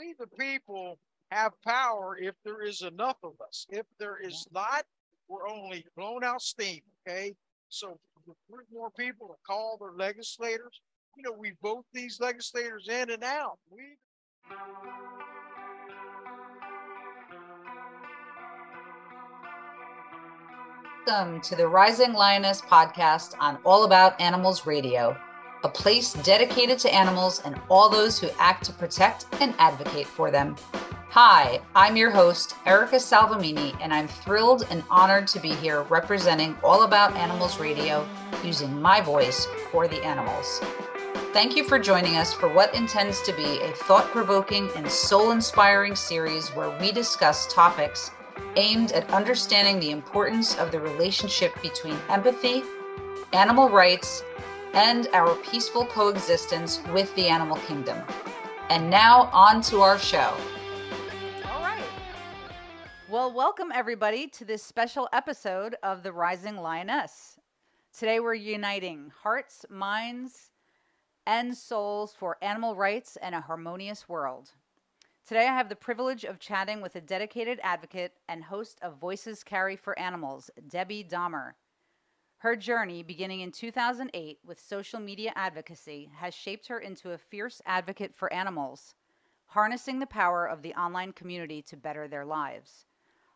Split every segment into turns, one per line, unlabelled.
we the people have power if there is enough of us. If there is not, we're only blown out steam. Okay. So recruit more people to call their legislators. You know, we vote these legislators in and out. We
Welcome to the Rising Lioness podcast on All About Animals Radio, a place dedicated to animals and all those who act to protect and advocate for them. Hi, I'm your host, Erica Salvemini, and I'm thrilled and honored to be here representing All About Animals Radio using my voice for the animals. Thank you for joining us for what intends to be a thought provoking and soul inspiring series where we discuss topics aimed at understanding the importance of the relationship between empathy, animal rights, and our peaceful coexistence with the animal kingdom. And now, on to our show.
All right. Well, welcome everybody to this special episode of The Rising Lioness. Today, we're uniting hearts, minds, and souls for animal rights and a harmonious world. Today, I have the privilege of chatting with a dedicated advocate and host of Voices Carry for Animals, Debbie Dahmer. Her journey, beginning in 2008 with social media advocacy, has shaped her into a fierce advocate for animals, harnessing the power of the online community to better their lives.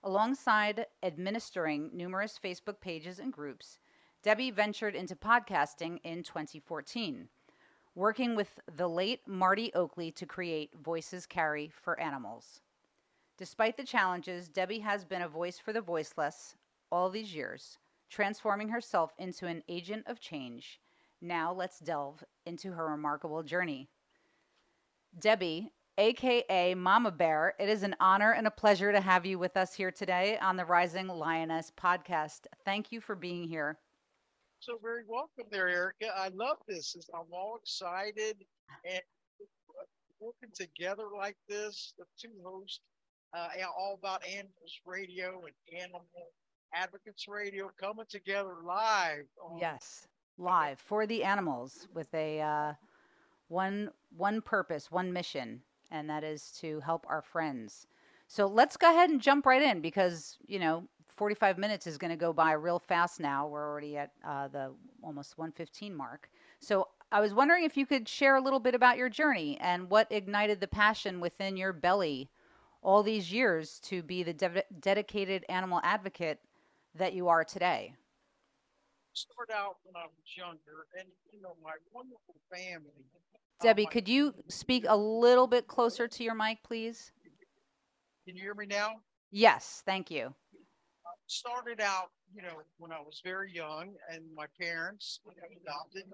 Alongside administering numerous Facebook pages and groups, Debbie ventured into podcasting in 2014 working with the late Marty Oakley to create Voices Carry for Animals. Despite the challenges, Debbie has been a voice for the voiceless all these years, transforming herself into an agent of change. Now let's delve into her remarkable journey. Debbie, aka Mama Bear, it is an honor and a pleasure to have you with us here today on the Rising Lioness podcast. Thank you for being here
so very welcome there, Erica. I love this. I'm all excited and working together like this. The two hosts, uh, all about animals radio and animal advocates radio coming together live.
yes, live for the animals with a uh, one one purpose, one mission, and that is to help our friends. So let's go ahead and jump right in because you know 45 minutes is going to go by real fast now. We're already at uh, the almost 115 mark. So I was wondering if you could share a little bit about your journey and what ignited the passion within your belly all these years to be the de- dedicated animal advocate that you are today.
Start out when I was younger, and you know my wonderful family.
Debbie, oh, could you speak a little bit closer to your mic, please?
Can you hear me now?
Yes, thank you
started out, you know, when I was very young, and my parents you know, adopted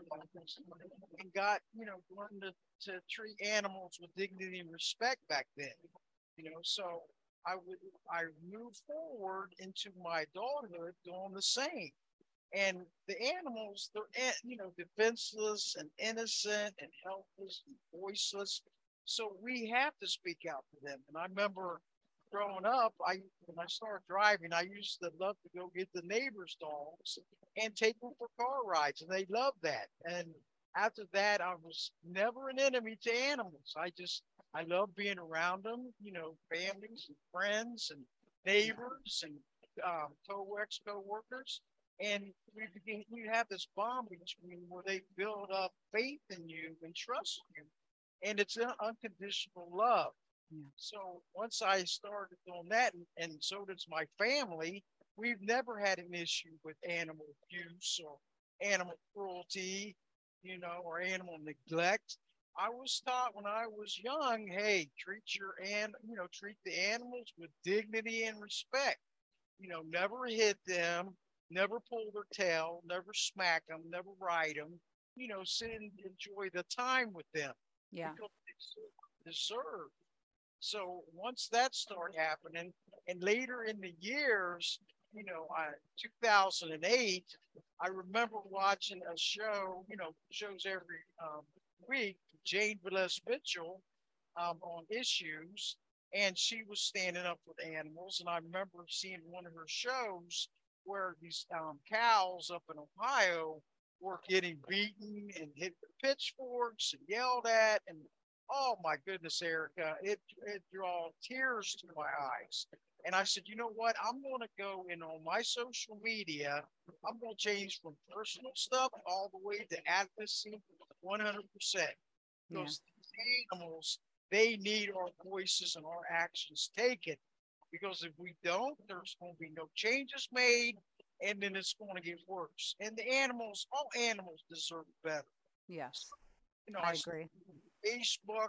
and got, you know, learned to, to treat animals with dignity and respect back then. You know, so I would I moved forward into my adulthood doing the same. And the animals, they're eh, you know defenseless and innocent and helpless and voiceless. So we have to speak out for them. And I remember growing up, I when I started driving, I used to love to go get the neighbors' dogs and take them for car rides, and they loved that. And after that, I was never an enemy to animals. I just I love being around them, you know, families and friends and neighbors and um, co-ex co-workers. And we begin, we have this bond between where they build up faith in you and trust you, and it's an unconditional love. Yeah. So once I started doing that, and, and so does my family, we've never had an issue with animal abuse or animal cruelty, you know, or animal neglect. I was taught when I was young, hey, treat your and you know, treat the animals with dignity and respect. You know, never hit them, never pull their tail, never smack them, never ride them. You know, sit and enjoy the time with them.
Yeah.
Because they deserve so once that started happening, and later in the years, you know, uh, 2008, I remember watching a show, you know, shows every um, week, Jane Velez Mitchell um, on issues, and she was standing up with animals. And I remember seeing one of her shows where these um, cows up in Ohio were getting beaten and hit with pitchforks and yelled at. And Oh my goodness, Erica, it it draws tears to my eyes. And I said, you know what? I'm going to go in on my social media. I'm going to change from personal stuff all the way to advocacy 100%. Because yeah. these animals, they need our voices and our actions taken. Because if we don't, there's going to be no changes made and then it's going to get worse. And the animals, all animals deserve better.
Yes. You know, I, I agree.
Facebook,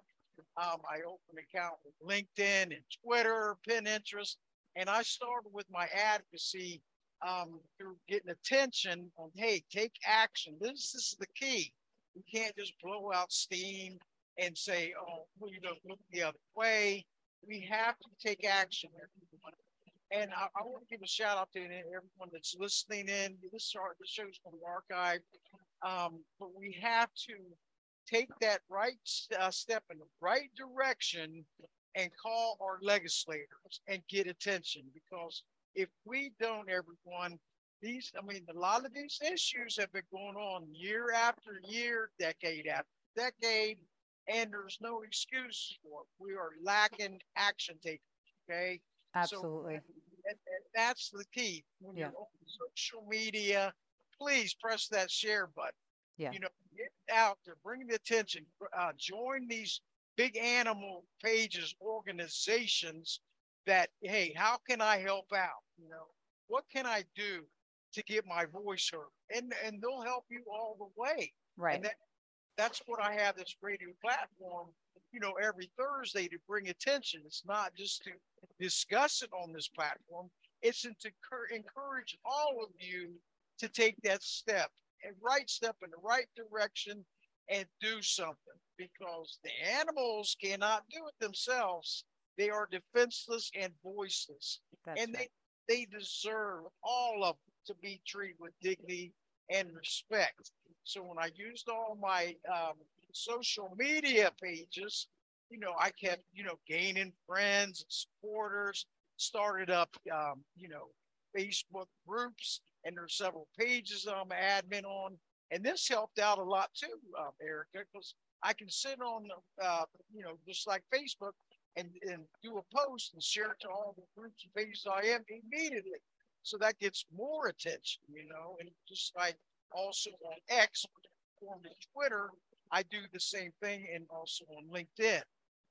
um, I opened an account with LinkedIn and Twitter, Pinterest, and I started with my advocacy um, through getting attention on, hey, take action. This, this is the key. You can't just blow out steam and say, oh, you know, look the other way. We have to take action. And I, I want to give a shout out to everyone that's listening in. This, this show's from the archive. Um, but we have to take that right uh, step in the right direction and call our legislators and get attention because if we don't, everyone, these, I mean, a lot of these issues have been going on year after year, decade after decade, and there's no excuse for it. We are lacking action takers. Okay.
Absolutely. So,
and, and that's the key. When yeah. you're on social media, please press that share button.
Yeah.
You know, get out there, bring the attention, uh, join these big animal pages, organizations that, hey, how can I help out? You know, what can I do to get my voice heard? And and they'll help you all the way.
Right.
And that, that's what I have this radio platform, you know, every Thursday to bring attention. It's not just to discuss it on this platform. It's to encourage all of you to take that step and right step in the right direction and do something because the animals cannot do it themselves. They are defenseless and voiceless. That's and right. they, they deserve all of to be treated with dignity and respect. So when I used all my um, social media pages, you know, I kept, you know, gaining friends and supporters, started up, um, you know, Facebook groups, and there's several pages I'm admin on. And this helped out a lot too, uh, Erica, because I can sit on, uh, you know, just like Facebook and, and do a post and share it to all the groups and pages I am immediately. So that gets more attention, you know, and just like also on X, formerly Twitter, I do the same thing and also on LinkedIn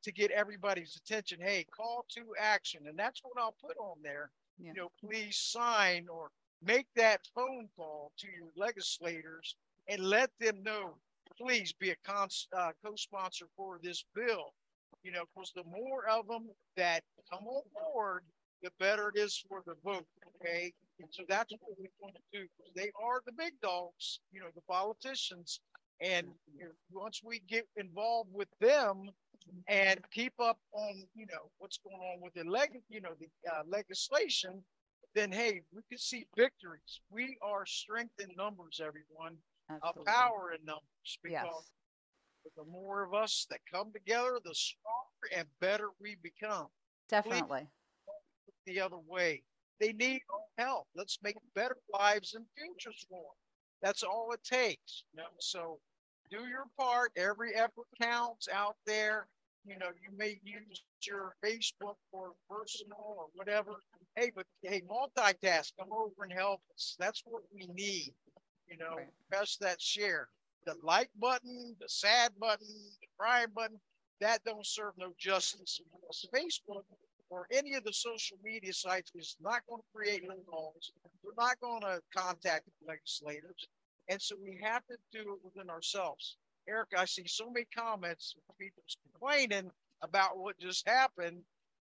to get everybody's attention. Hey, call to action. And that's what I'll put on there. Yeah. You know, please sign or make that phone call to your legislators and let them know please be a con- uh, co-sponsor for this bill. You know, because the more of them that come on board, the better it is for the vote. Okay, and so that's what we want to do. They are the big dogs, you know, the politicians, and once we get involved with them and keep up on, you know, what's going on with the leg, you know, the uh, legislation, then hey, we can see victories. We are strength in numbers, everyone. Absolutely. A power in numbers because yes. the more of us that come together, the stronger and better we become.
Definitely.
Please, the other way. They need our help. Let's make better lives and futures for them. That's all it takes. You know? So do your part. Every effort counts out there. You know, you may use your Facebook for personal or whatever. Hey, but hey, multitask. Come over and help us. That's what we need you know, right. press that share. The like button, the sad button, the cry button, that don't serve no justice. Facebook or any of the social media sites is not going to create loopholes. We're not going to contact the legislators. And so we have to do it within ourselves. Eric, I see so many comments of people complaining about what just happened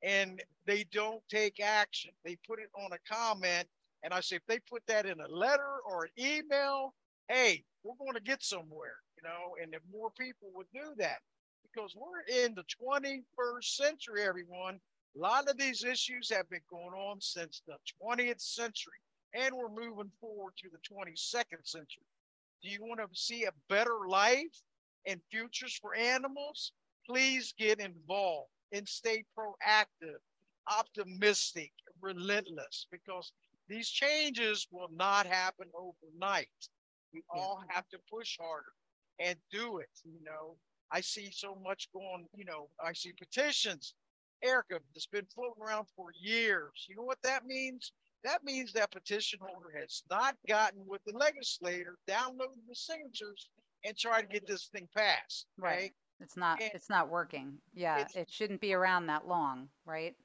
and they don't take action. They put it on a comment and I say, if they put that in a letter or an email, hey, we're going to get somewhere, you know, and if more people would do that, because we're in the 21st century, everyone. A lot of these issues have been going on since the 20th century, and we're moving forward to the 22nd century. Do you want to see a better life and futures for animals? Please get involved and stay proactive, optimistic, relentless, because these changes will not happen overnight. We yeah. all have to push harder and do it. You know, I see so much going, you know, I see petitions, Erica, that's been floating around for years. You know what that means? That means that petition holder has not gotten with the legislator, downloaded the signatures, and try to get this thing passed. Right. right?
It's not. And it's not working. Yeah, it shouldn't be around that long, right?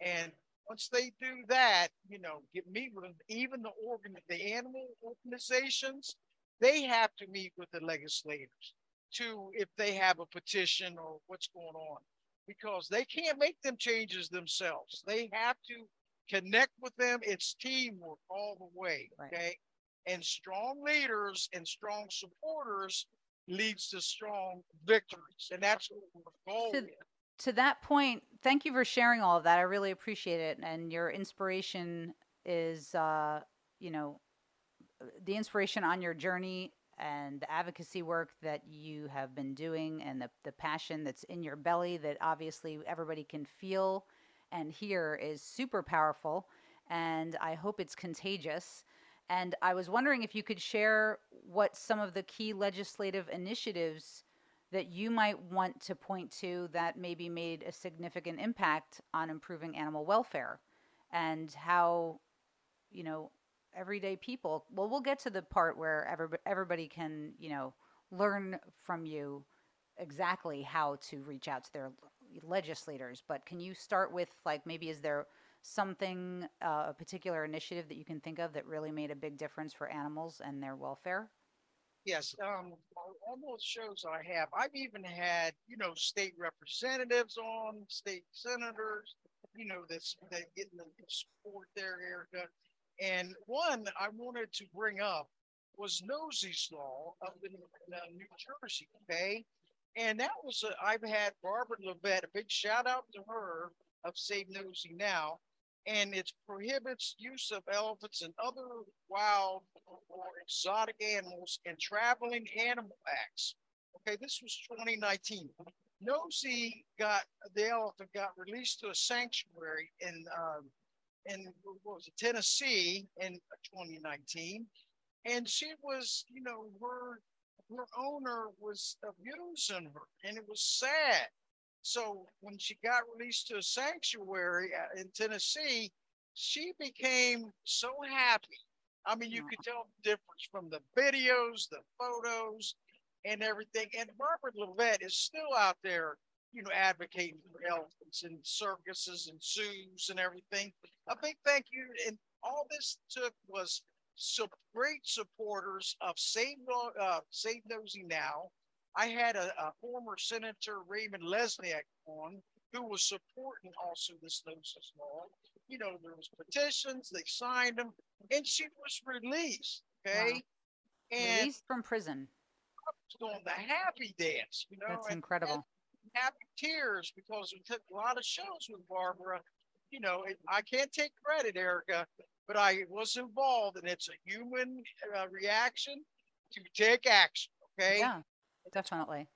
And once they do that, you know, get meet with even the organ, the animal organizations, they have to meet with the legislators to if they have a petition or what's going on, because they can't make them changes themselves. They have to connect with them. It's teamwork all the way. Right. Okay. And strong leaders and strong supporters leads to strong victories. And that's what we're going
to, to that point, thank you for sharing all of that. I really appreciate it. And your inspiration is, uh, you know, the inspiration on your journey and the advocacy work that you have been doing and the, the passion that's in your belly that obviously everybody can feel and hear is super powerful. And I hope it's contagious. And I was wondering if you could share what some of the key legislative initiatives that you might want to point to that maybe made a significant impact on improving animal welfare and how, you know, everyday people, well, we'll get to the part where everybody, can, you know, learn from you exactly how to reach out to their legislators. But can you start with, like, maybe is there something, uh, a particular initiative that you can think of that really made a big difference for animals and their welfare?
Yes, um, all those shows I have, I've even had, you know, state representatives on, state senators, you know, that's that getting the support there, Erica. And one I wanted to bring up was Nosey's Law up in uh, New Jersey, okay? And that was, I've had Barbara Levette, a big shout out to her of Save Nosey Now and it prohibits use of elephants and other wild or exotic animals in traveling animal acts. Okay, this was 2019. Nosey got the elephant got released to a sanctuary in um, in what was it, Tennessee in 2019, and she was, you know, her her owner was abusing her, and it was sad. So when she got released to a sanctuary uh, in Tennessee, she became so happy. I mean, you could tell the difference from the videos, the photos, and everything. And Barbara Levette is still out there, you know, advocating for elephants and circuses and zoos and everything. A big thank you. And all this took was some great supporters of Save, uh, Save Nosey Now, I had a, a former Senator Raymond Lesniak on who was supporting also this Nosey's law. You know, there was petitions, they signed them, and she was released. Okay. Wow.
And released from prison.
Doing the happy dance, you know.
That's incredible.
Happy tears because we took a lot of shows with Barbara. You know, it, I can't take credit, Erica, but I was involved, and it's a human uh, reaction to take action. Okay.
Yeah definitely.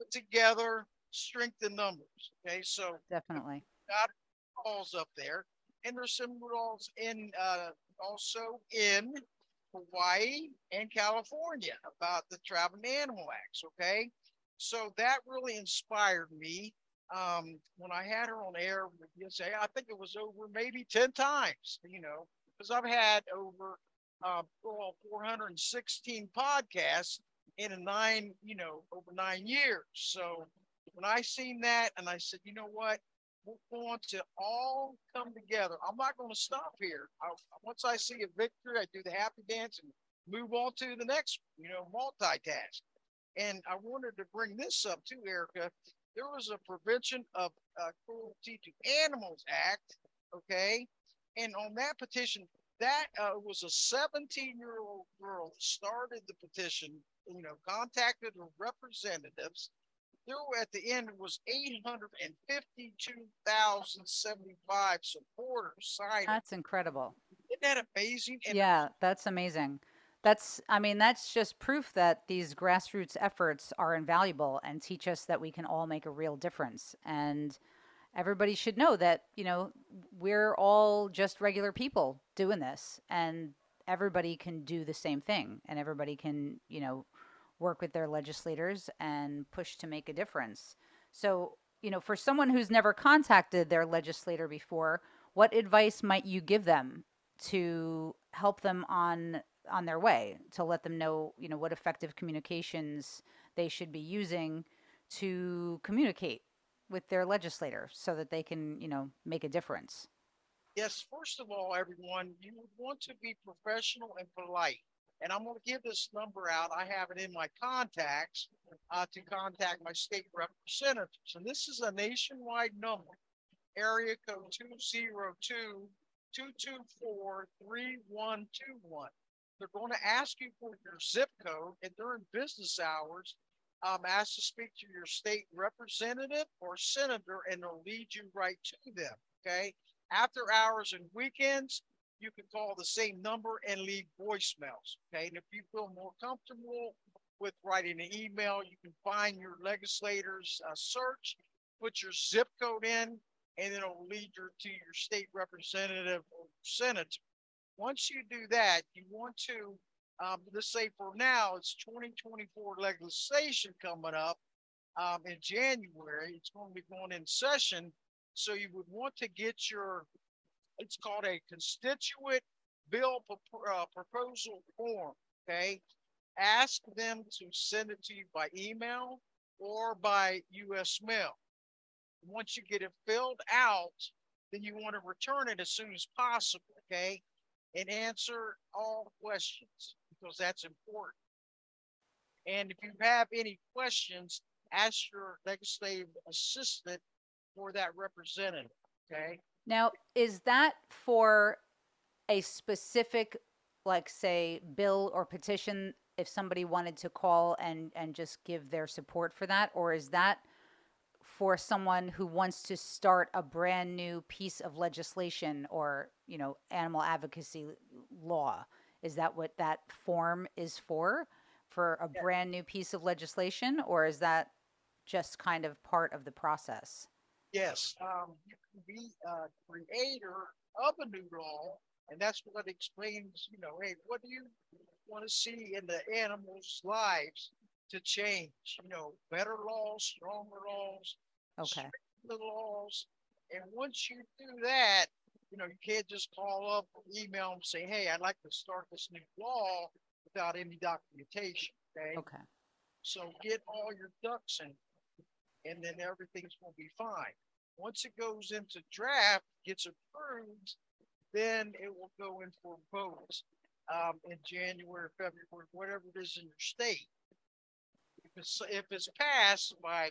it together, strengthen numbers. Okay, so
definitely
got laws up there, and there's some laws in uh, also in Hawaii and California about the Traveling Animal Acts. Okay, so that really inspired me. Um, when I had her on air with say I think it was over maybe 10 times, you know, because I've had over uh, 416 podcasts in a nine, you know, over nine years. So when I seen that and I said, you know what, we're going to all come together. I'm not going to stop here. I, once I see a victory, I do the happy dance and move on to the next, you know, multitask. And I wanted to bring this up too, Erica. There was a Prevention of uh, Cruelty to Animals Act, okay? And on that petition, that uh, was a 17 year old girl started the petition you know, contacted the representatives. There were at the end was 852,075 supporters signed.
That's incredible.
Isn't that amazing?
And yeah, that's amazing. That's, I mean, that's just proof that these grassroots efforts are invaluable and teach us that we can all make a real difference. And everybody should know that, you know, we're all just regular people doing this. And everybody can do the same thing and everybody can, you know, work with their legislators and push to make a difference. So, you know, for someone who's never contacted their legislator before, what advice might you give them to help them on on their way to let them know, you know, what effective communications they should be using to communicate with their legislator so that they can, you know, make a difference?
Yes, first of all, everyone, you want to be professional and polite. And I'm going to give this number out. I have it in my contacts uh, to contact my state representatives. And this is a nationwide number, area code 202 224 3121. They're going to ask you for your zip code, and during business hours, um, ask to speak to your state representative or senator, and they'll lead you right to them. Okay. After hours and weekends, you can call the same number and leave voicemails. Okay. And if you feel more comfortable with writing an email, you can find your legislators uh, search, put your zip code in, and it'll lead you to your state representative or senator. Once you do that, you want to, um, let's say for now, it's 2024 legislation coming up um, in January. It's going to be going in session. So you would want to get your it's called a constituent bill uh, proposal form. Okay. Ask them to send it to you by email or by U.S. mail. Once you get it filled out, then you want to return it as soon as possible. Okay. And answer all questions because that's important. And if you have any questions, ask your legislative assistant for that representative. Okay.
Now, is that for a specific, like, say, bill or petition? If somebody wanted to call and and just give their support for that, or is that for someone who wants to start a brand new piece of legislation or you know animal advocacy law? Is that what that form is for? For a yeah. brand new piece of legislation, or is that just kind of part of the process?
Yes, um, you can be a creator of a new law, and that's what explains, you know, hey, what do you want to see in the animals' lives to change? You know, better laws, stronger laws,
okay,
the laws, and once you do that, you know, you can't just call up, email and say, hey, I'd like to start this new law without any documentation. Okay.
Okay.
So get all your ducks in and then everything's going to be fine. Once it goes into draft, gets approved, then it will go in for votes um, in January, February, whatever it is in your state. If it's, if it's passed by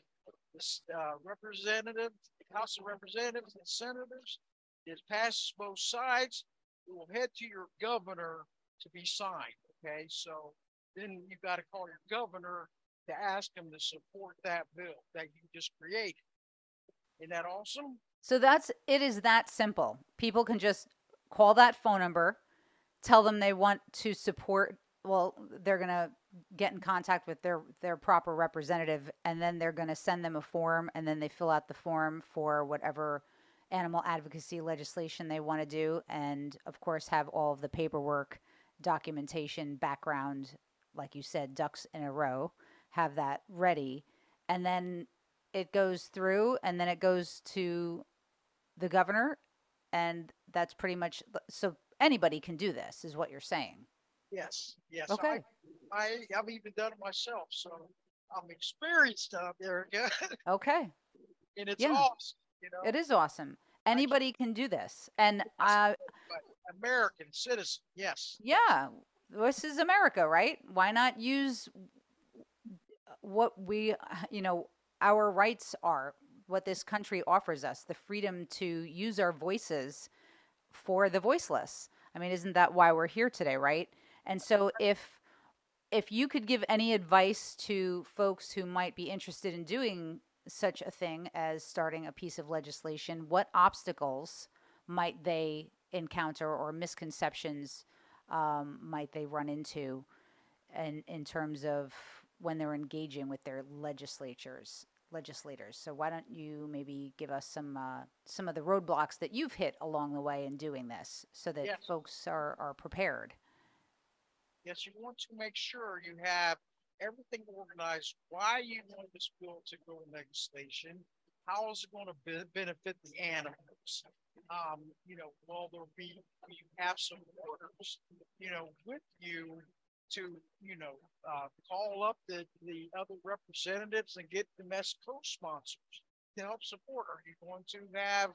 the uh, representative, House of Representatives and senators, it passes both sides. It will head to your governor to be signed. Okay, so then you've got to call your governor to ask them to support that bill that you just created. Isn't that awesome?
So that's it is that simple. People can just call that phone number, tell them they want to support well, they're going to get in contact with their their proper representative and then they're going to send them a form and then they fill out the form for whatever animal advocacy legislation they want to do and of course have all of the paperwork, documentation, background, like you said, ducks in a row have that ready. And then it goes through and then it goes to the governor. And that's pretty much so anybody can do this, is what you're saying.
Yes. Yes.
Okay.
I, I have even done it myself. So I'm experienced out there.
okay.
And it's yeah. awesome. You know?
It is awesome. Anybody can do this. And uh,
American citizen, yes.
Yeah. This is America, right? Why not use what we, you know, our rights are, what this country offers us, the freedom to use our voices for the voiceless. I mean, isn't that why we're here today, right? And so if if you could give any advice to folks who might be interested in doing such a thing as starting a piece of legislation, what obstacles might they encounter or misconceptions um, might they run into in, in terms of when they're engaging with their legislatures legislators. So why don't you maybe give us some uh, some of the roadblocks that you've hit along the way in doing this, so that
yes.
folks are are prepared.
Yes, you want to make sure you have everything organized, why you want this bill to go in legislation, how is it going to be, benefit the animals? Um, you know, will there be, you have some orders, you know, with you to, you know, uh, call up the, the other representatives and get them as co-sponsors to help support? Are you going to have,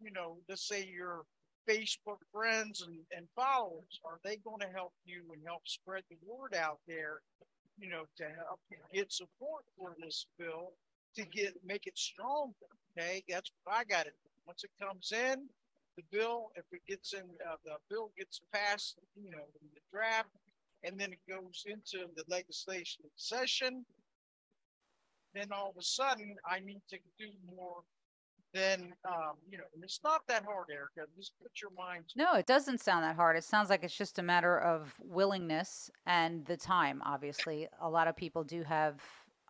you know, let's say your Facebook friends and, and followers, are they going to help you and help spread the word out there, you know, to help get support for this bill to get make it stronger? Okay, that's what I got it. Once it comes in, the bill, if it gets in, uh, the bill gets passed, you know, in the draft, and then it goes into the legislation session, then all of a sudden I need to do more than, um, you know, it's not that hard, Erica. Just put your mind. To
No, it doesn't sound that hard. It sounds like it's just a matter of willingness and the time. Obviously, a lot of people do have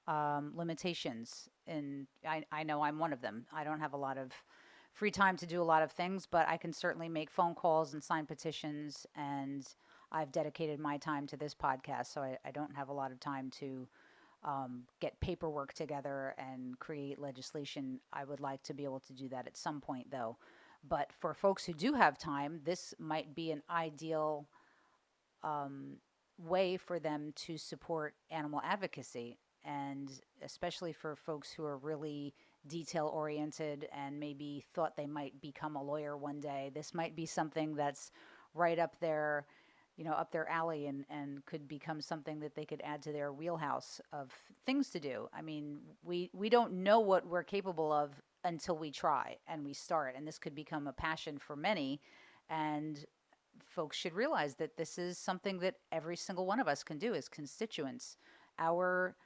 um, limitations, and I, I know I'm one of them. I don't have a lot of free time to do a lot of things, but I can certainly make phone calls and sign petitions. And I've dedicated my time to this podcast, so I, I don't have a lot of time to um, get paperwork together and create legislation. I would like to be able to do that at some point, though. But for folks who do have time, this might be an ideal um, way for them to support animal advocacy. And especially for folks who are really detail oriented and maybe thought they might become a lawyer one day, this might be something that's right up there you know, up their alley and, and could become something that they could add to their wheelhouse of things to do. I mean, we, we don't know what we're capable of until we try and we start. And this could become a passion for many. And folks should realize that this is something that every single one of us can do as constituents. Our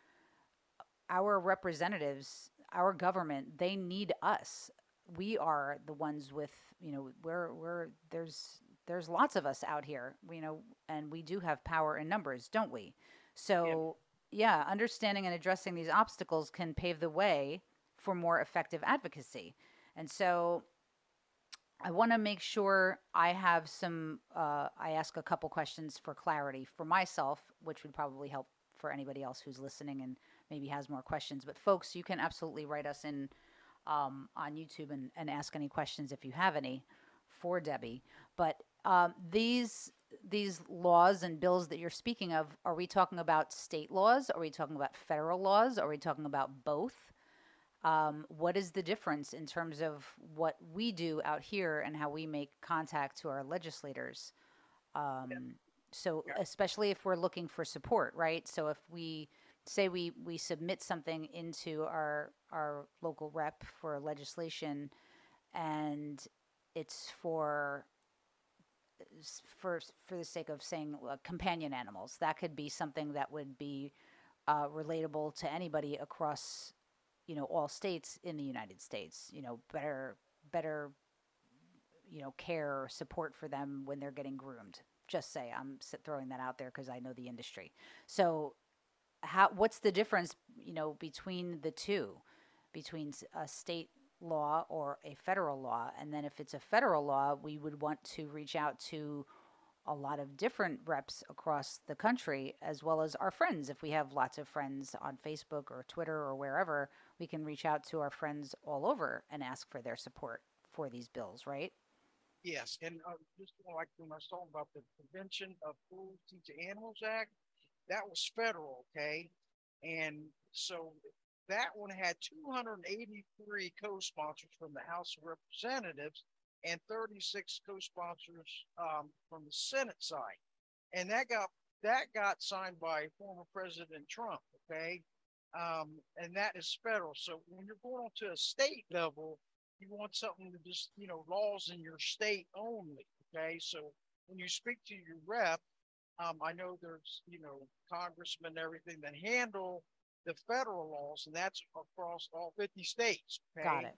our representatives, our government, they need us. We are the ones with, you know, we're we're there's there's lots of us out here, you know, and we do have power in numbers, don't we? So, yeah, understanding and addressing these obstacles can pave the way for more effective advocacy. And so, I want to make sure I have some, uh, I ask a couple questions for clarity for myself, which would probably help for anybody else who's listening and maybe has more questions. But, folks, you can absolutely write us in um, on YouTube and, and ask any questions if you have any for Debbie. But um, these these laws and bills that you're speaking of, are we talking about state laws? Are we talking about federal laws? Are we talking about both? Um, what is the difference in terms of what we do out here and how we make contact to our legislators? Um, yeah. So, yeah. especially if we're looking for support, right? So, if we say we we submit something into our our local rep for legislation, and it's for for for the sake of saying uh, companion animals. That could be something that would be uh, relatable to anybody across, you know, all states in the United States. You know, better better, you know, care or support for them when they're getting groomed. Just say I'm throwing that out there because I know the industry. So, how what's the difference, you know, between the two, between a state law or a federal law. And then if it's a federal law, we would want to reach out to a lot of different reps across the country, as well as our friends. If we have lots of friends on Facebook or Twitter or wherever, we can reach out to our friends all over and ask for their support for these bills, right?
Yes, and uh, just like when I was talking about the Prevention of Cruelty to Animals Act, that was federal, okay? And so that one had 283 co-sponsors from the House of Representatives and 36 co-sponsors um, from the Senate side, and that got that got signed by former President Trump. Okay, um, and that is federal. So when you're going to a state level, you want something to just you know laws in your state only. Okay, so when you speak to your rep, um, I know there's you know congressmen and everything that handle the federal laws, and that's across all 50 states.
Okay? Got it.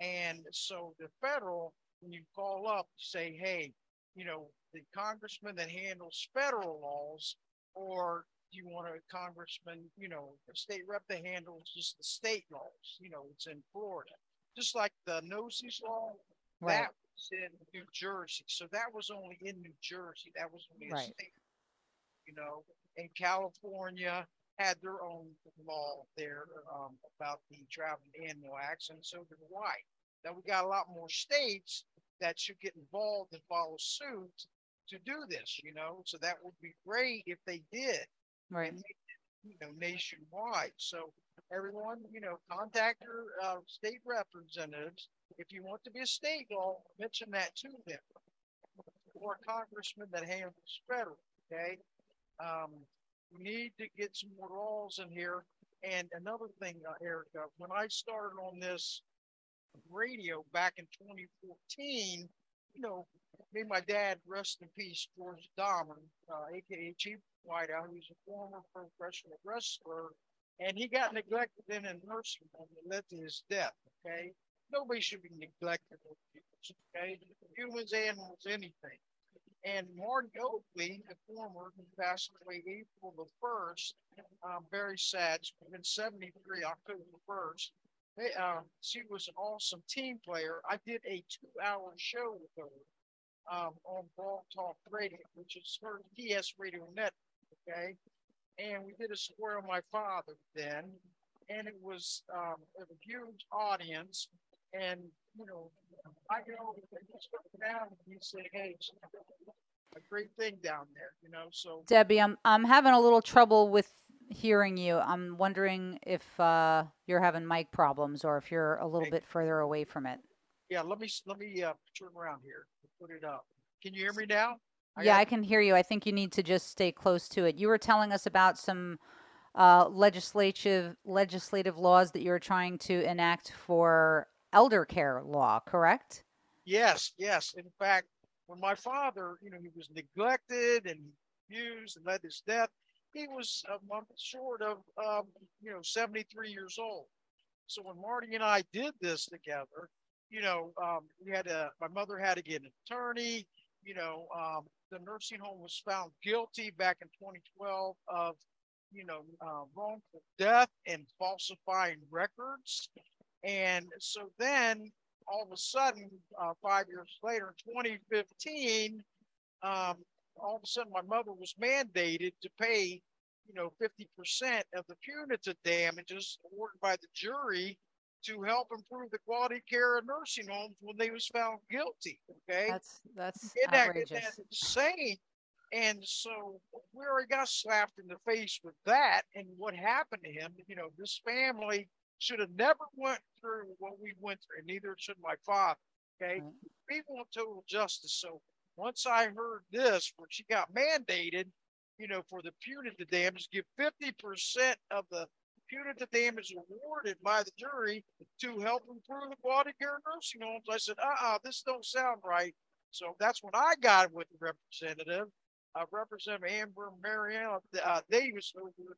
And so the federal, when you call up, say, hey, you know, the congressman that handles federal laws, or do you want a congressman, you know, a state rep that handles just the state laws? You know, it's in Florida. Just like the Nosey's law, right. that was in New Jersey. So that was only in New Jersey. That was only a right. state. You know, in California, had their own law there um, about the traveling animal acts, and so did Hawaii. Now we got a lot more states that should get involved and follow suit to do this, you know. So that would be great if they did,
Right.
you know, nationwide. So everyone, you know, contact your uh, state representatives. If you want to be a state law, mention that to them. Or a congressman that handles federal, okay? Um, need to get some more laws in here. And another thing, uh, Erica, when I started on this radio back in 2014, you know, me and my dad, rest in peace, George Dahmer, uh, aka Chief Whiteout, who's a former professional wrestler, and he got neglected in a nursing home that led to his death. Okay, nobody should be neglected. Okay, humans, animals, anything. And Marty Oakley, the former, who passed away April the 1st, um, very sad. She's been 73, October the 1st. They, um, she was an awesome team player. I did a two hour show with her um, on Blog Talk Radio, which is her TS Radio Net. Okay. And we did a square on my father then. And it was um, a huge audience. And, you know, I go down and he said, hey, it's a great thing down there, you know. So,
Debbie, I'm I'm having a little trouble with hearing you. I'm wondering if uh, you're having mic problems or if you're a little
Okay.
bit further away from it.
yeah, let me let me uh, turn around here. Put it up. Can you hear me now? I
yeah,
got-
I can hear you. I think you need to just stay close to it. You were telling us about some uh, legislative legislative laws that you're trying to enact for elder care law, correct?
Yes, yes. In fact, when my father, you know, he was neglected and abused and led his death, he was a month short of, um, you know, 73 years old. So when Marty and I did this together, you know, um, we had a, my mother had to get an attorney. You know, um, the nursing home was found guilty back in 2012 of, you know, uh, wrongful death and falsifying records. And so then all of a sudden, uh, five years later, in 2015, um, all of a sudden my mother was mandated to pay, you know, 50% of the punitive damages awarded by the jury to help improve the quality care of nursing homes when they was found guilty. Okay.
That's that's
Isn't that,
outrageous.
that insane? And so we already got slapped in the face with that. And what happened to him, you know, this family should have never went through what we went through, and neither should my father. Okay. We want total justice. So once I heard this, where she got mandated, you know, for the punitive damage, give 50% of the punitive damage awarded by the jury to help improve the quality care nursing homes. I said, uh-uh, this don't sound right. So that's when I got with the representative, uh, Representative Amber Mariano uh, Davis. Over,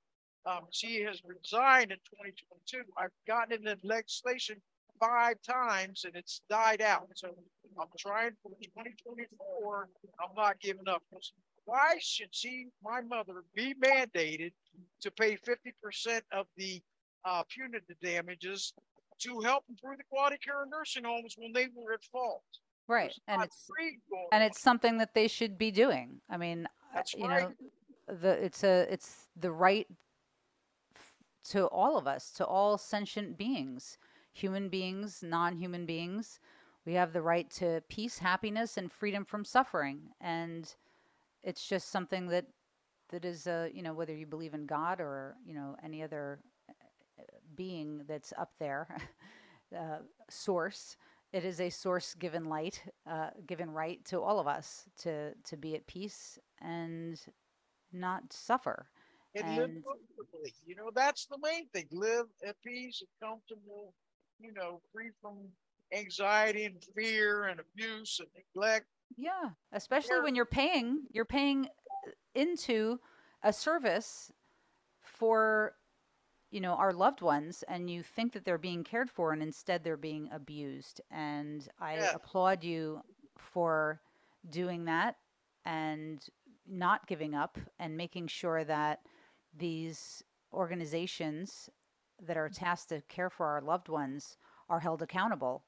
um, she has resigned in 2022. I've gotten in legislation five times and it's died out. So I'm trying for 2024. I'm not giving up. Why should she, my mother, be mandated to pay 50% of the uh, punitive damages to help improve the quality care of nursing homes when they were at fault?
Right.
There's
And it's and
on.
it's something that they should be doing. I mean,
That's
you
right.
know, the it's a it's the right to all of us, to all sentient beings, human beings, non-human beings. We have the right to peace, happiness, and freedom from suffering, and it's just something that that is, uh, you know, whether you believe in God or you know any other uh, being that's up there, uh, source. It is a source given light, uh, given right to all of us to to be at peace and not suffer.
And live
and-
comfortably. You know, that's the main thing. Live at peace and comfortable, you know, free from anxiety and fear and abuse and neglect.
Yeah, especially when you're paying, you're paying into a service for you know our loved ones and you think that they're being cared for and instead they're being abused and i
Yes.
applaud you for doing that and not giving up and making sure that these organizations that are tasked to care for our loved ones are held accountable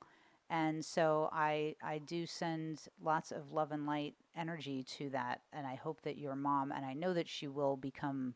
and so I I do send lots of love and light energy to that, and I hope that your mom and I know that she will become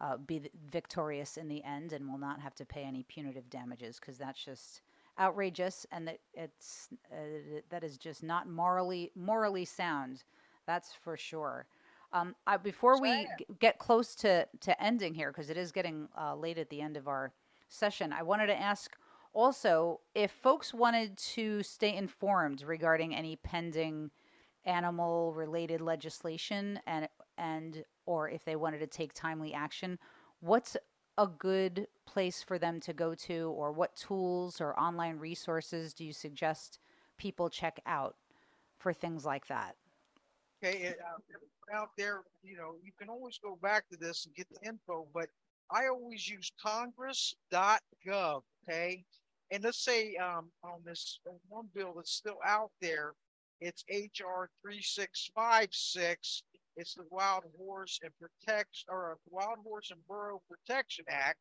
uh, be victorious in the end and will not have to pay any punitive damages because that's just outrageous and that it's uh, that is just not morally morally sound. That's for sure. Um, I, before we g- get close to to ending here, because it is getting uh, late at the end of our session, I wanted to ask also if folks wanted to stay informed regarding any pending animal related legislation and and or if they wanted to take timely action, what's a good place for them to go to, or what tools or online resources do you suggest people check out for things like that?
Okay, uh, out there, you know, you can always go back to this and get the info, but I always use congress.gov. Okay. And let's say um, on this one bill that's still out there, it's HR 3656 it's the Wild Horse and Protect or Wild Horse and Burro Protection Act.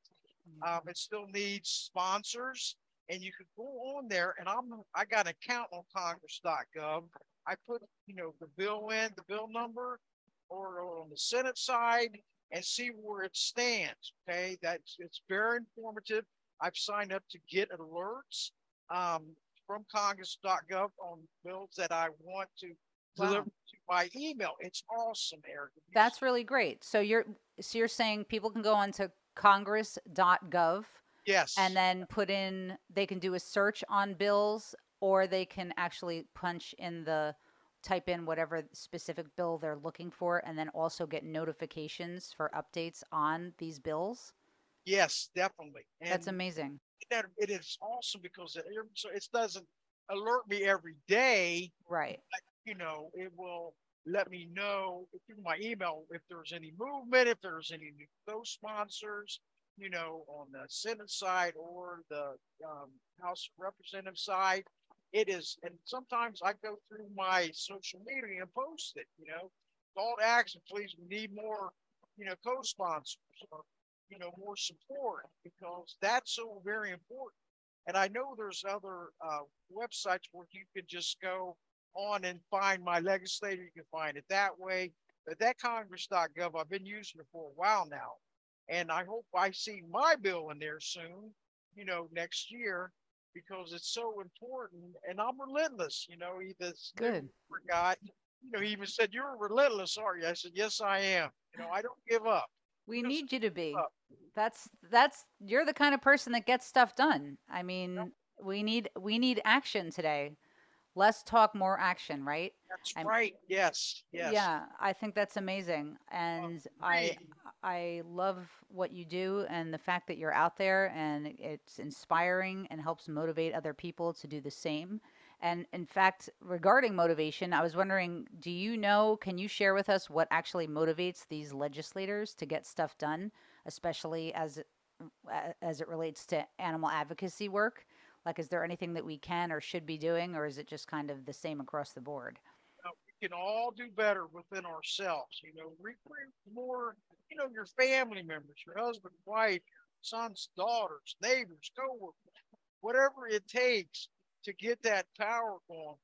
Um, it still needs sponsors, and you could go on there. And I'm I got an account on Congress.gov. I put you know the bill in, the bill number, or on the Senate side, and see where it stands. Okay, that's it's very informative. I've signed up to get alerts um, from Congress.gov on bills that I want to wow. deliver to by email. It's awesome, Eric.
That's really great. So you're so you're saying people can go on to congress.gov.
Yes.
And then put in they can do a search on bills or they can actually punch in the type in whatever specific bill they're looking for and then also get notifications for updates on these bills.
Yes, definitely.
And That's amazing.
That it is awesome because it, it doesn't alert me every day.
Right
you know, it will let me know through my email if there's any movement, if there's any new co-sponsors, you know, on the Senate side or the um, House Representative side. It is, and sometimes I go through my social media and post it. You know, call to action, please. We need more, you know, co-sponsors or you know more support because that's so very important. And I know there's other uh, websites where you could just go on and find my legislator. You can find it that way. But that Congress.gov, I've been using it for a while now. And I hope I see my bill in there soon, you know, next year, because it's so important. And I'm relentless, you know, either
good
forgot, you know, he even said, You're relentless, are you? I said, Yes, I am. You know, I don't give up.
We need you to be. That's that's you're the kind of person that gets stuff done. I mean, we need we need action today less talk, more action, right?
That's I'm, right. Yes. Yes.
Yeah, I think that's amazing, and oh, I I love what you do and the fact that you're out there and it's inspiring and helps motivate other people to do the same. And in fact, regarding motivation, I was wondering, do you know? Can you share with us what actually motivates these legislators to get stuff done, especially as as it relates to animal advocacy work? Like, is there anything that we can or should be doing, or is it just kind of the same across the board?
You we can all do better within ourselves. You know, recruit more, you know, your family members, your husband, wife, sons, daughters, neighbors, coworkers, whatever it takes to get that power going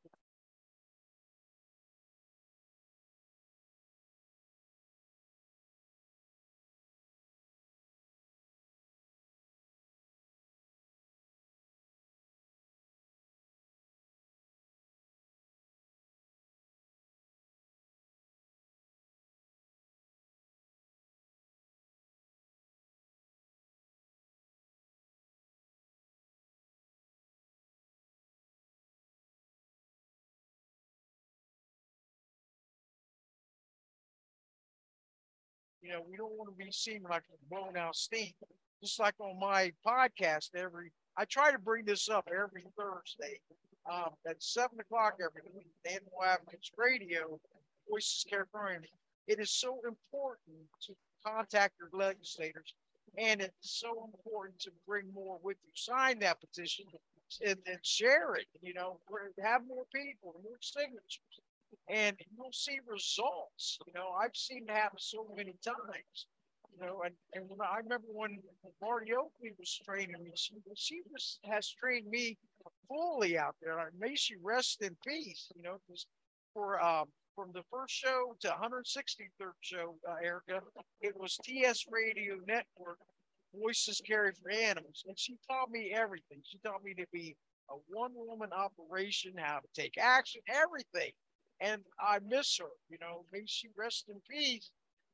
You know, we don't want to be seen like blowing out steam. Just like on my podcast, every I try to bring this up every Thursday um, at seven o'clock every week. Animal Advocates Radio, Voices Carry for Animals. It is so important to contact your legislators, and it's so important to bring more with you. Sign that petition and, and share it. You know, have more people, more signatures and you'll see results. You know, I've seen it happen so many times. You know, and, and I remember when Marty Oakley was training me, she, she was, has trained me fully out there. May she rest in peace, you know, because for um, from the first show to 163rd show, uh, Erica, it was TS Radio Network, Voices Carry for Animals. And she taught me everything. She taught me to be a one woman operation, how to take action, everything. And I miss her, you know, may she rest in peace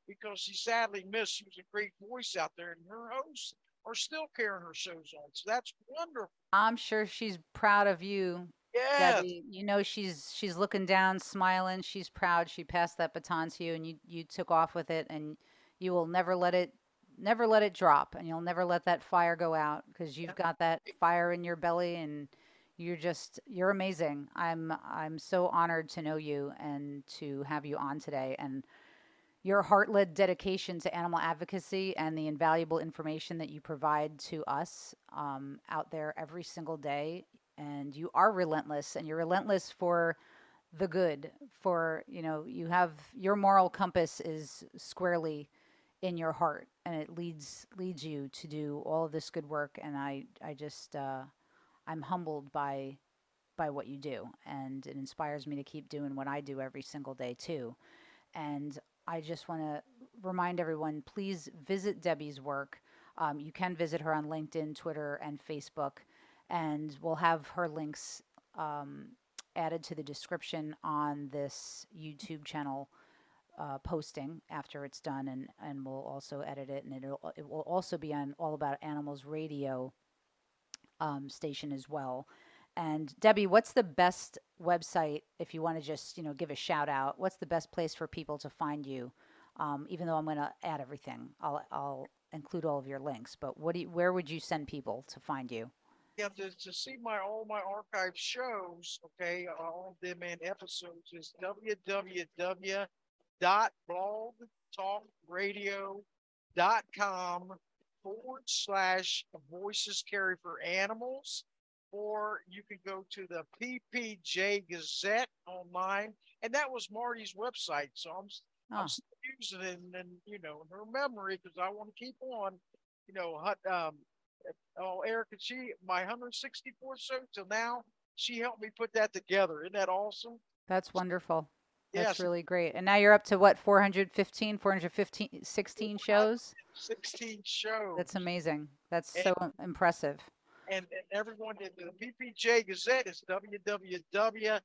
because she sadly missed. She was a great voice out there, and her hosts are still carrying her shows on. So that's wonderful.
I'm sure she's proud of you.
Yeah.
You know she's she's looking down, smiling. She's proud. She passed that baton to you, and you you took off with it, and you will never let it never let it drop, and you'll never let that fire go out because you've got that fire in your belly, and you're just you're amazing. I'm I'm so honored to know you and to have you on today, and your heart led dedication to animal advocacy and the invaluable information that you provide to us um, out there every single day. And you are relentless and you're relentless for the good for you know you have your moral compass is squarely in your heart and it leads leads you to do all of this good work. And i i just uh i'm humbled by by what you do and it inspires me to keep doing what i do every single day too. And i just want to remind everyone please visit debbie's work. Um, you can visit her on linkedin twitter and facebook and we'll have her links um, added to the description on this YouTube channel uh, posting after it's done, and and we'll also edit it, and it'll it will also be on All About Animals Radio um, station as well. And Debbie, what's the best website if you want to just you know give a shout out? What's the best place for people to find you? Um, even though I'm going to add everything, I'll I'll include all of your links. But what do you, where would you send people to find you?
yeah, to, to see my all my archive shows, okay, all of them in episodes is www.blogtalkradio.com forward slash voices carry for animals. Or you can go to the PPJ Gazette online, and that was Marty's website. So I'm, oh. I'm still using it, and, and you know, in her memory because I want to keep on, you know, um, oh, Erica, she my 164 show till now, she helped me put that together. Isn't that awesome?
That's wonderful. That's yes. really great. And now you're up to what 415, 415, 16 shows?
16 shows.
That's amazing. That's and, so impressive.
And, and everyone, the PPJ Gazette is www.ppjg.me.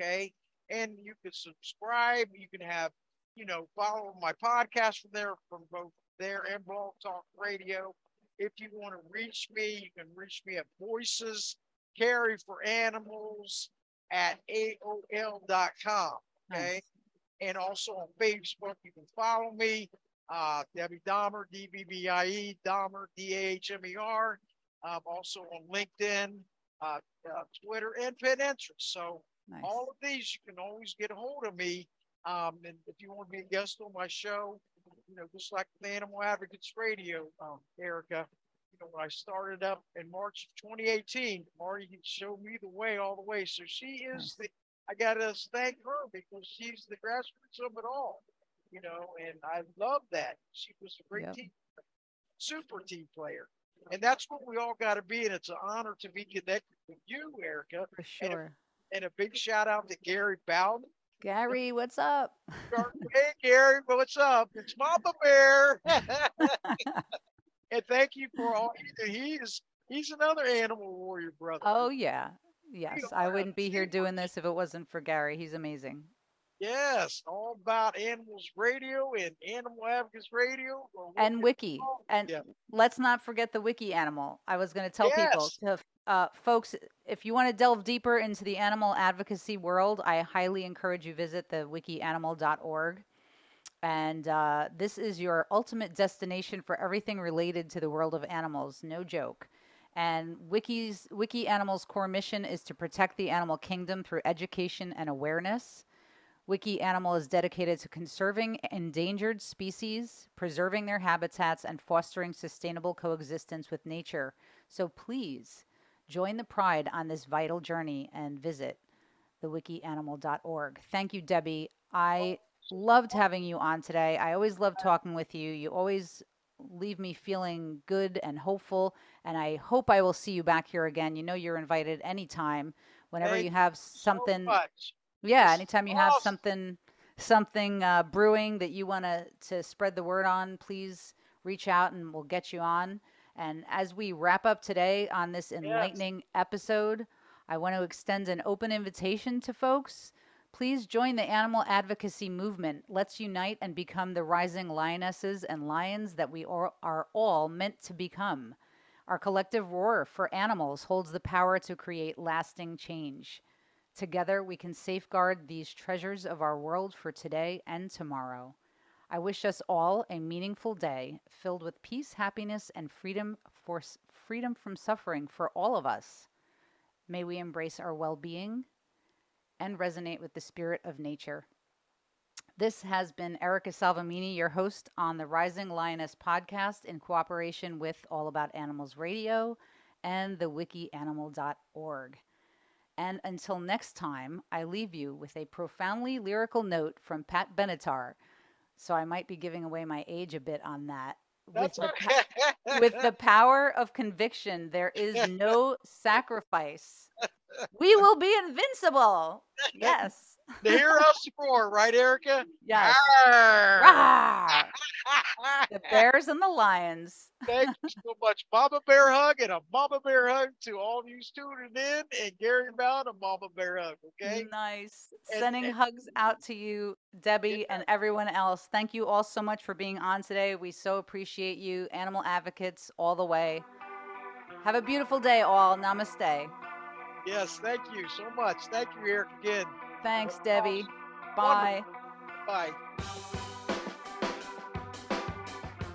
Okay. And you can subscribe. You can have you know, follow my podcast from there, from both there and Blog Talk Radio. If you want to reach me, you can reach me at Voices Carry for Animals at AOL.com. Okay. Nice. And also on Facebook, you can follow me, uh, Debbie Dahmer, D B B I E, Dahmer, D A H M E R. Um, also on LinkedIn, uh, uh, Twitter, and Pinterest. So nice. all of these, you can always get a hold of me um, and if you want to be a guest on my show, you know, just like the Animal Advocates Radio, um, Erica, when I started up in March of 2018, Marty showed me the way all the way. So she is the, I got to thank her because she's the grassroots of it all, you know, and I love that. She was a great yep. team, super team player. And that's what we all got to be. And it's an honor to be connected with you, Erica.
For sure.
And a, and a big shout out to Gary Bowden
Gary, what's up?
hey, Gary, what's up? It's Mama Bear. and thank you for all you do. He's he's another animal warrior brother.
Oh yeah, yes. I wouldn't be here doing this if it wasn't for Gary. He's amazing.
Yes, all about animals radio and animal advocates radio
and wiki. And yeah. let's not forget the wiki animal. I was going to tell yes. people to uh, folks, if you want to delve deeper into the animal advocacy world, I highly encourage you visit the wikianimal.org. And uh, this is your ultimate destination for everything related to the world of animals. No joke. And Wiki's Wiki Animal's core mission is to protect the animal kingdom through education and awareness. Wiki Animal is dedicated to conserving endangered species, preserving their habitats, and fostering sustainable coexistence with nature. So please join the pride on this vital journey and visit thewikianimal.org. Thank you, Debbie. I loved having you on today. I always love talking with you. You always leave me feeling good and hopeful, and I hope I will see you back here again. You know, you're invited anytime Whenever
Thank
you have
so
something,
much.
yeah, anytime you have something something uh, brewing that you want to to spread the word on, please reach out and we'll get you on. And as we wrap up today on this enlightening episode, I want to extend an open invitation to folks. Please join the animal advocacy movement. Let's unite and become the rising lionesses and lions that we are all meant to become. Our collective roar for animals holds the power to create lasting change. Together, we can safeguard these treasures of our world for today and tomorrow. I wish us all a meaningful day filled with peace, happiness, and freedom for freedom from suffering for all of us. May we embrace our well-being and resonate with the spirit of nature. This has been Erica Salvemini, your host on the Rising Lioness podcast in cooperation with All About Animals Radio and the wikianimal.org. And until next time, I leave you with a profoundly lyrical note from Pat Benatar. So I might be giving away my age a bit on that. With the, pa- with the power of conviction, there is no sacrifice. We will be invincible. Yes.
the heroes roar, right, Erica?
Yes. The bears and the lions.
Thank you so much. Mama Bear hug and a Mama Bear hug to all of you tuning in and Gary Bound a Mama Bear hug, okay?
Nice.
And-
Sending
and-
hugs out to you, Debbie, and everyone else. Thank you all so much for being on today. We so appreciate you, animal advocates, all the way. Have a beautiful day, all. Namaste.
Yes, thank you so much. Thank you, Eric, again.
Thanks, Debbie. Bye.
Bye.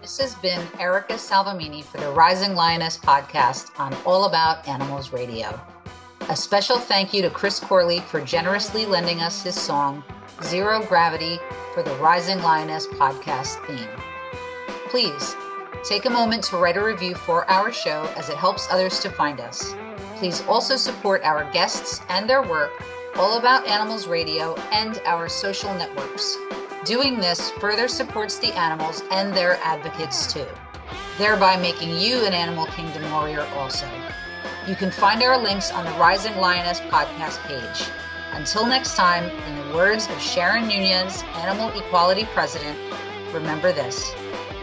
This has been Erica Salvemini for the Rising Lioness podcast on All About Animals Radio. A special thank you to Chris Corley for generously lending us his song, Zero Gravity, for the Rising Lioness podcast theme. Please take a moment to write a review for our show as it helps others to find us. Please also support our guests and their work, All About Animals Radio, and our social networks. Doing this further supports the animals and their advocates too, thereby making you an Animal Kingdom warrior also. You can find our links on the Rising Lioness podcast page. Until next time, in the words of Sharon Nunez, Animal Equality President, remember this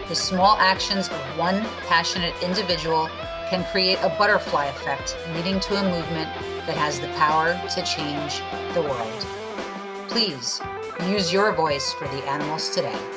the small actions of one passionate individual can create a butterfly effect, leading to a movement that has the power to change the world. Please use your voice for the animals today.